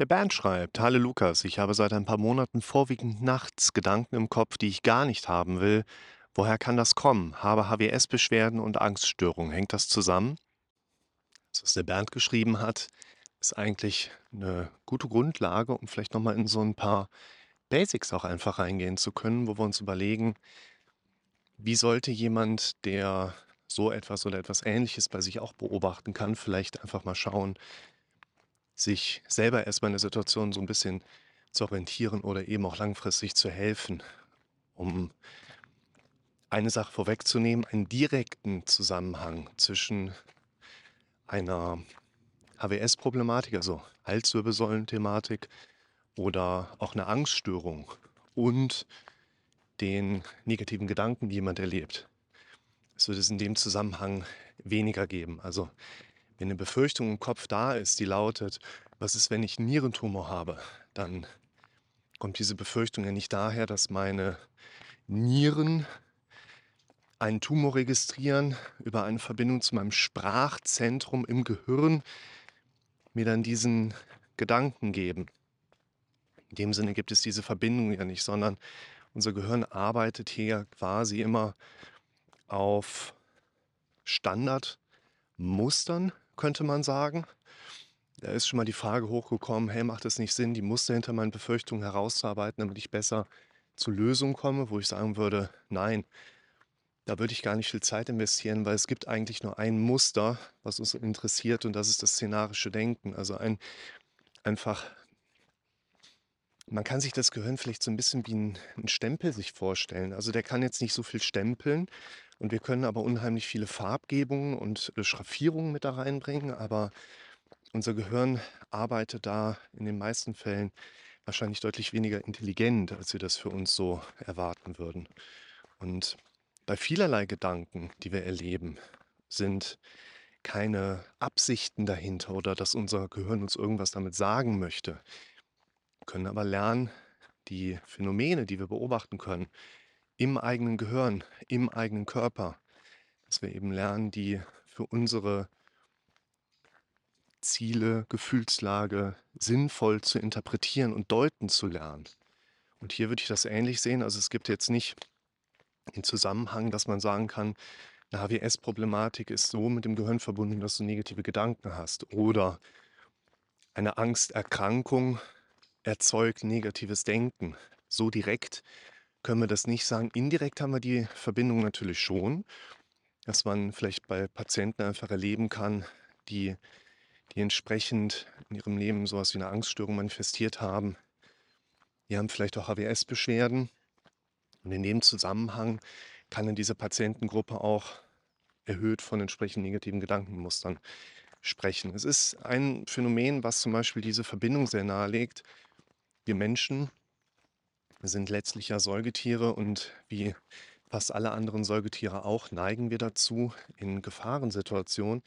Der Bernd schreibt, Hallo Lukas, ich habe seit ein paar Monaten vorwiegend nachts Gedanken im Kopf, die ich gar nicht haben will. Woher kann das kommen? Habe HWS-Beschwerden und Angststörungen. Hängt das zusammen? Das, was der Bernd geschrieben hat, ist eigentlich eine gute Grundlage, um vielleicht nochmal in so ein paar Basics auch einfach reingehen zu können, wo wir uns überlegen, wie sollte jemand, der so etwas oder etwas Ähnliches bei sich auch beobachten kann, vielleicht einfach mal schauen, sich selber erstmal in der Situation so ein bisschen zu orientieren oder eben auch langfristig zu helfen, um eine Sache vorwegzunehmen, einen direkten Zusammenhang zwischen einer HWS-Problematik, also Halswirbelsäulen-Thematik oder auch einer Angststörung und den negativen Gedanken, die jemand erlebt. Es wird es in dem Zusammenhang weniger geben. Also wenn eine Befürchtung im Kopf da ist, die lautet, was ist, wenn ich einen Nierentumor habe, dann kommt diese Befürchtung ja nicht daher, dass meine Nieren einen Tumor registrieren über eine Verbindung zu meinem Sprachzentrum im Gehirn, mir dann diesen Gedanken geben. In dem Sinne gibt es diese Verbindung ja nicht, sondern unser Gehirn arbeitet hier quasi immer auf Standardmustern, könnte man sagen. Da ist schon mal die Frage hochgekommen, hey, macht es nicht Sinn, die Muster hinter meinen Befürchtungen herauszuarbeiten, damit ich besser zur Lösung komme, wo ich sagen würde, nein, da würde ich gar nicht viel Zeit investieren, weil es gibt eigentlich nur ein Muster, was uns interessiert und das ist das szenarische Denken. Also ein einfach, man kann sich das Gehirn vielleicht so ein bisschen wie ein, ein Stempel sich vorstellen. Also der kann jetzt nicht so viel stempeln und wir können aber unheimlich viele Farbgebungen und Schraffierungen mit da reinbringen, aber unser Gehirn arbeitet da in den meisten Fällen wahrscheinlich deutlich weniger intelligent, als wir das für uns so erwarten würden. Und bei vielerlei Gedanken, die wir erleben, sind keine Absichten dahinter oder dass unser Gehirn uns irgendwas damit sagen möchte. Wir können aber lernen, die Phänomene, die wir beobachten können, im eigenen Gehirn, im eigenen Körper, dass wir eben lernen, die für unsere Ziele, Gefühlslage sinnvoll zu interpretieren und deuten zu lernen. Und hier würde ich das ähnlich sehen. Also es gibt jetzt nicht den Zusammenhang, dass man sagen kann, eine HWS-Problematik ist so mit dem Gehirn verbunden, dass du negative Gedanken hast. Oder eine Angsterkrankung erzeugt negatives Denken. So direkt können wir das nicht sagen. Indirekt haben wir die Verbindung natürlich schon, dass man vielleicht bei Patienten einfach erleben kann, die, die entsprechend in ihrem Leben sowas wie eine Angststörung manifestiert haben. Die haben vielleicht auch HWS-Beschwerden und in dem Zusammenhang kann in dieser Patientengruppe auch erhöht von entsprechend negativen Gedankenmustern sprechen. Es ist ein Phänomen, was zum Beispiel diese Verbindung sehr nahelegt. Wir Menschen sind letztlich ja Säugetiere und wie fast alle anderen Säugetiere auch neigen wir dazu, in Gefahrensituationen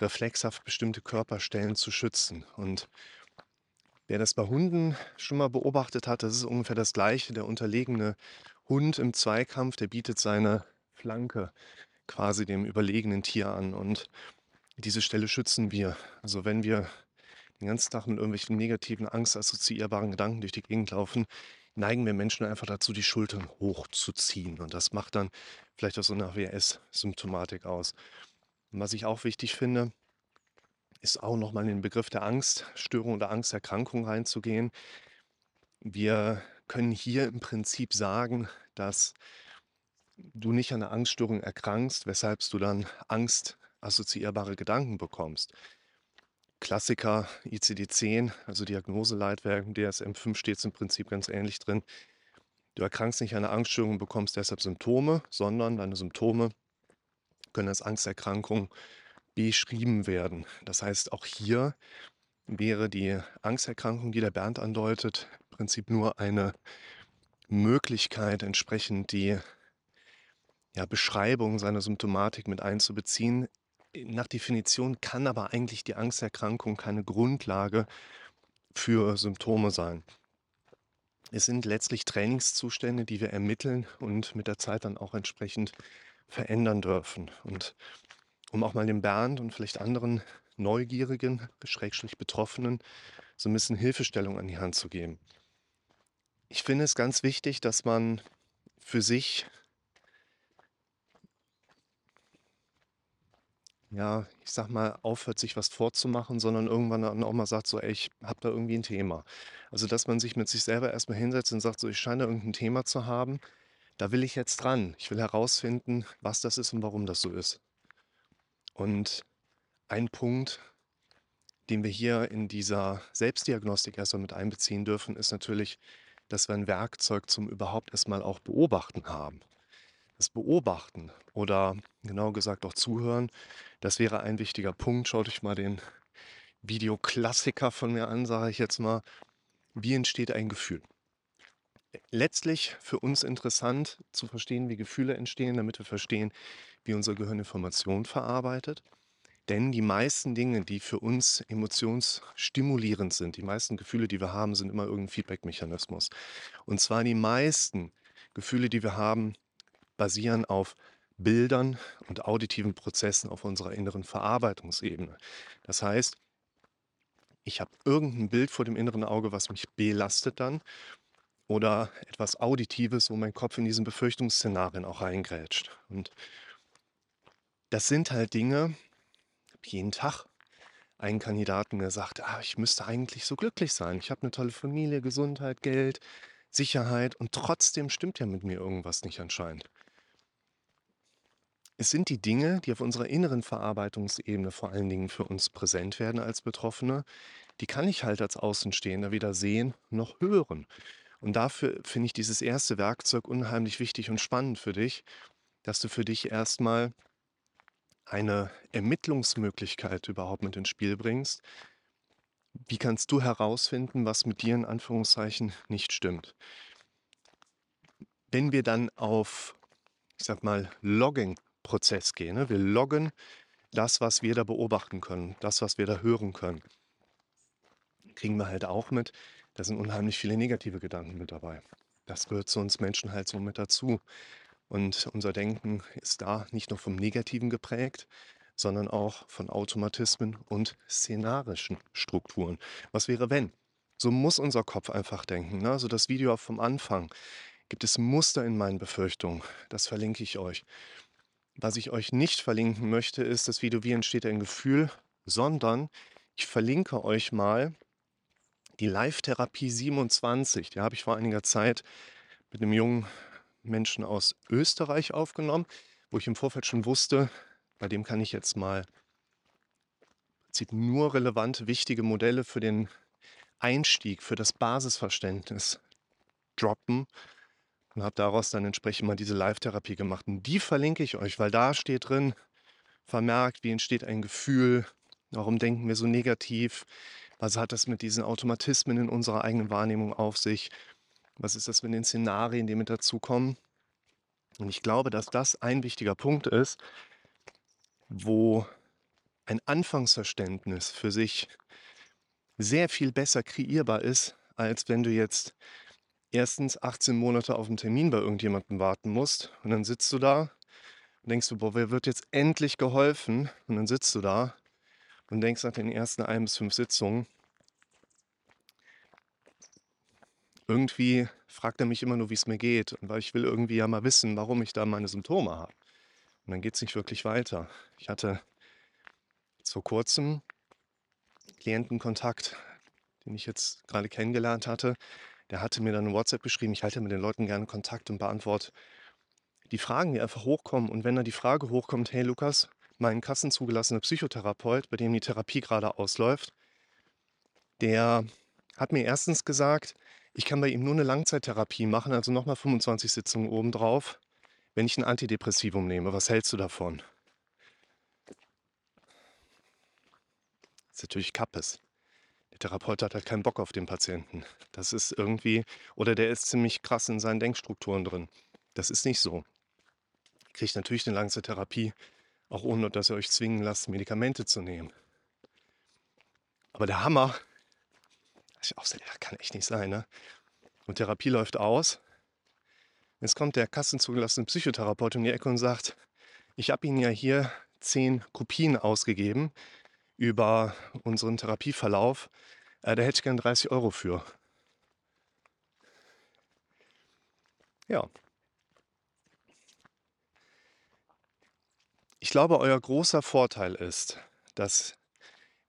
reflexhaft bestimmte Körperstellen zu schützen. Und wer das bei Hunden schon mal beobachtet hat, das ist ungefähr das gleiche. Der unterlegene Hund im Zweikampf, der bietet seine Flanke quasi dem überlegenen Tier an. Und diese Stelle schützen wir. Also wenn wir den ganzen Tag mit irgendwelchen negativen, angstassoziierbaren Gedanken durch die Gegend laufen, neigen wir Menschen einfach dazu, die Schultern hochzuziehen. Und das macht dann vielleicht auch so eine AWS-Symptomatik aus. Und was ich auch wichtig finde, ist auch nochmal in den Begriff der Angststörung oder Angsterkrankung reinzugehen. Wir können hier im Prinzip sagen, dass du nicht an einer Angststörung erkrankst, weshalb du dann angstassoziierbare Gedanken bekommst. Klassiker ICD-10, also Diagnoseleitwerken, DSM-5 steht es im Prinzip ganz ähnlich drin. Du erkrankst nicht an einer Angststörung und bekommst deshalb Symptome, sondern deine Symptome können als Angsterkrankung beschrieben werden. Das heißt, auch hier wäre die Angsterkrankung, die der Bernd andeutet, im Prinzip nur eine Möglichkeit, entsprechend die ja, Beschreibung seiner Symptomatik mit einzubeziehen. Nach Definition kann aber eigentlich die Angsterkrankung keine Grundlage für Symptome sein. Es sind letztlich Trainingszustände, die wir ermitteln und mit der Zeit dann auch entsprechend verändern dürfen. Und um auch mal dem Bernd und vielleicht anderen Neugierigen, Schrägstrich Betroffenen, so ein bisschen Hilfestellung an die Hand zu geben. Ich finde es ganz wichtig, dass man für sich ja, ich sag mal, aufhört, sich was vorzumachen, sondern irgendwann dann auch mal sagt so: „Ey, ich habe da irgendwie ein Thema.“ Also, dass man sich mit sich selber erst mal hinsetzt und sagt so: „Ich scheine irgendein Thema zu haben. Da will ich jetzt dran. Ich will herausfinden, was das ist und warum das so ist.“ Und ein Punkt, den wir hier in dieser Selbstdiagnostik erst mal mit einbeziehen dürfen, ist natürlich, dass wir ein Werkzeug zum überhaupt erst mal auch Beobachten haben. Das Beobachten oder genau gesagt auch Zuhören, das wäre ein wichtiger Punkt. Schaut euch mal den Videoklassiker von mir an, sage ich jetzt mal. Wie entsteht ein Gefühl? Letztlich für uns interessant zu verstehen, wie Gefühle entstehen, damit wir verstehen, wie unser Gehirn Informationen verarbeitet. Denn die meisten Dinge, die für uns emotionsstimulierend sind, die meisten Gefühle, die wir haben, sind immer irgendein Feedback-Mechanismus. Und zwar die meisten Gefühle, die wir haben, basieren auf Bildern und auditiven Prozessen auf unserer inneren Verarbeitungsebene. Das heißt, ich habe irgendein Bild vor dem inneren Auge, was mich belastet dann oder etwas Auditives, wo mein Kopf in diesen Befürchtungsszenarien auch reingrätscht. Und das sind halt Dinge, jeden Tag einen Kandidaten, der sagt, ah, ich müsste eigentlich so glücklich sein. Ich habe eine tolle Familie, Gesundheit, Geld, Sicherheit und trotzdem stimmt ja mit mir irgendwas nicht anscheinend. Es sind die Dinge, die auf unserer inneren Verarbeitungsebene vor allen Dingen für uns präsent werden als Betroffene, die kann ich halt als Außenstehender weder sehen noch hören. Und dafür finde ich dieses erste Werkzeug unheimlich wichtig und spannend für dich, dass du für dich erstmal eine Ermittlungsmöglichkeit überhaupt mit ins Spiel bringst. Wie kannst du herausfinden, was mit dir in Anführungszeichen nicht stimmt? Wenn wir dann auf, ich sag mal, Logging-Prozess gehen, ne? wir loggen das, was wir da beobachten können, das, was wir da hören können, kriegen wir halt auch mit, da sind unheimlich viele negative Gedanken mit dabei. Das gehört zu uns Menschen halt so mit dazu. Und unser Denken ist da nicht nur vom Negativen geprägt, sondern auch von Automatismen und szenarischen Strukturen. Was wäre, wenn? So muss unser Kopf einfach denken. Ne? Also das Video vom Anfang. Gibt es Muster in meinen Befürchtungen? Das verlinke ich euch. Was ich euch nicht verlinken möchte, ist das Video Wie entsteht ein Gefühl, sondern ich verlinke euch mal die Live-Therapie 27. Die habe ich vor einiger Zeit mit einem jungen Menschen aus Österreich aufgenommen, wo ich im Vorfeld schon wusste, bei dem kann ich jetzt mal nur relevante, wichtige Modelle für den Einstieg, für das Basisverständnis droppen und habe daraus dann entsprechend mal diese Live-Therapie gemacht. Und die verlinke ich euch, weil da steht drin, vermerkt, wie entsteht ein Gefühl, warum denken wir so negativ, was hat das mit diesen Automatismen in unserer eigenen Wahrnehmung auf sich, was ist das mit den Szenarien, die mit dazukommen. Und ich glaube, dass das ein wichtiger Punkt ist, wo ein Anfangsverständnis für sich sehr viel besser kreierbar ist, als wenn du jetzt erstens 18 Monate auf einen Termin bei irgendjemandem warten musst und dann sitzt du da und denkst du, boah, wer wird jetzt endlich geholfen? Und dann sitzt du da und denkst nach den ersten ein bis fünf Sitzungen, irgendwie fragt er mich immer nur, wie es mir geht. Weil ich will irgendwie ja mal wissen, warum ich da meine Symptome habe. Und dann geht es nicht wirklich weiter. Ich hatte vor kurzem Klientenkontakt, den ich jetzt gerade kennengelernt hatte. Der hatte mir dann eine WhatsApp geschrieben, ich halte mit den Leuten gerne Kontakt und beantworte die Fragen, die einfach hochkommen. Und wenn dann die Frage hochkommt, hey Lukas, mein kassenzugelassener Psychotherapeut, bei dem die Therapie gerade ausläuft, der hat mir erstens gesagt, ich kann bei ihm nur eine Langzeittherapie machen, also nochmal 25 Sitzungen obendrauf, wenn ich ein Antidepressivum nehme. Was hältst du davon? Das ist natürlich Kappes. Der Therapeut hat halt keinen Bock auf den Patienten. Das ist irgendwie, oder der ist ziemlich krass in seinen Denkstrukturen drin. Das ist nicht so. Ihr kriegt natürlich eine Langzeittherapie, auch ohne dass ihr euch zwingen lasst, Medikamente zu nehmen. Aber der Hammer ich auch das kann echt nicht sein, ne? Und Therapie läuft aus. Jetzt kommt der kassenzugelassene Psychotherapeut um die Ecke und sagt, ich habe Ihnen ja hier zehn Kopien ausgegeben über unseren Therapieverlauf. Äh, da hätte ich gern 30 Euro für. Ja. Ich glaube, euer großer Vorteil ist, dass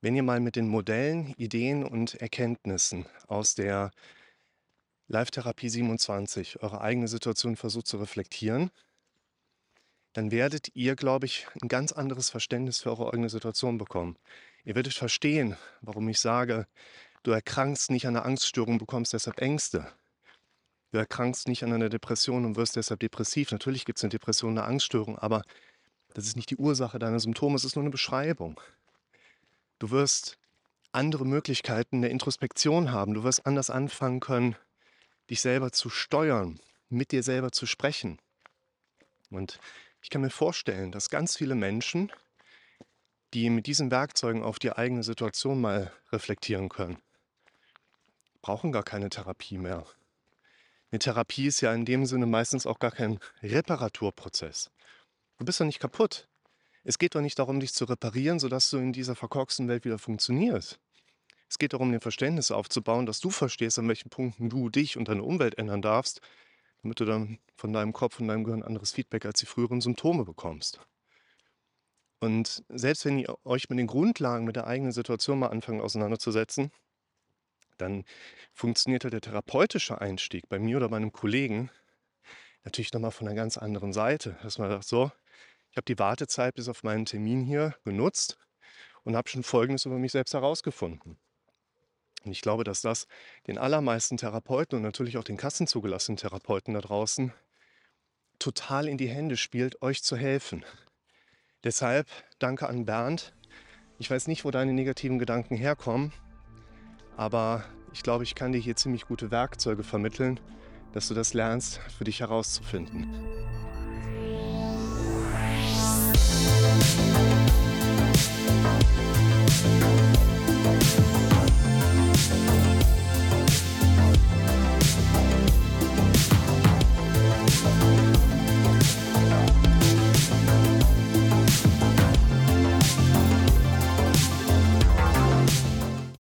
wenn ihr mal mit den Modellen, Ideen und Erkenntnissen aus der Live-Therapie 27 eure eigene Situation versucht zu reflektieren, dann werdet ihr, glaube ich, ein ganz anderes Verständnis für eure eigene Situation bekommen. Ihr werdet verstehen, warum ich sage, du erkrankst nicht an einer Angststörung, bekommst deshalb Ängste. Du erkrankst nicht an einer Depression und wirst deshalb depressiv. Natürlich gibt es eine Depression, eine Angststörung, aber das ist nicht die Ursache deiner Symptome, es ist nur eine Beschreibung. Du wirst andere Möglichkeiten der Introspektion haben. Du wirst anders anfangen können, dich selber zu steuern, mit dir selber zu sprechen. Und ich kann mir vorstellen, dass ganz viele Menschen, die mit diesen Werkzeugen auf die eigene Situation mal reflektieren können, brauchen gar keine Therapie mehr. Eine Therapie ist ja in dem Sinne meistens auch gar kein Reparaturprozess. Du bist doch nicht kaputt. Es geht doch nicht darum, dich zu reparieren, sodass du in dieser verkorksten Welt wieder funktionierst. Es geht darum, ein Verständnis aufzubauen, dass du verstehst, an welchen Punkten du dich und deine Umwelt ändern darfst, damit du dann von deinem Kopf und deinem Gehirn anderes Feedback als die früheren Symptome bekommst. Und selbst wenn ihr euch mit den Grundlagen, mit der eigenen Situation mal anfangen auseinanderzusetzen, dann funktioniert halt der therapeutische Einstieg bei mir oder bei einem Kollegen natürlich nochmal von einer ganz anderen Seite. Dass man sagt, so, ich habe die Wartezeit bis auf meinen Termin hier genutzt und habe schon Folgendes über mich selbst herausgefunden. Und ich glaube, dass das den allermeisten Therapeuten und natürlich auch den kassenzugelassenen Therapeuten da draußen total in die Hände spielt, euch zu helfen. Deshalb danke an Bernd. Ich weiß nicht, wo deine negativen Gedanken herkommen. Aber ich glaube, ich kann dir hier ziemlich gute Werkzeuge vermitteln, dass du das lernst, für dich herauszufinden.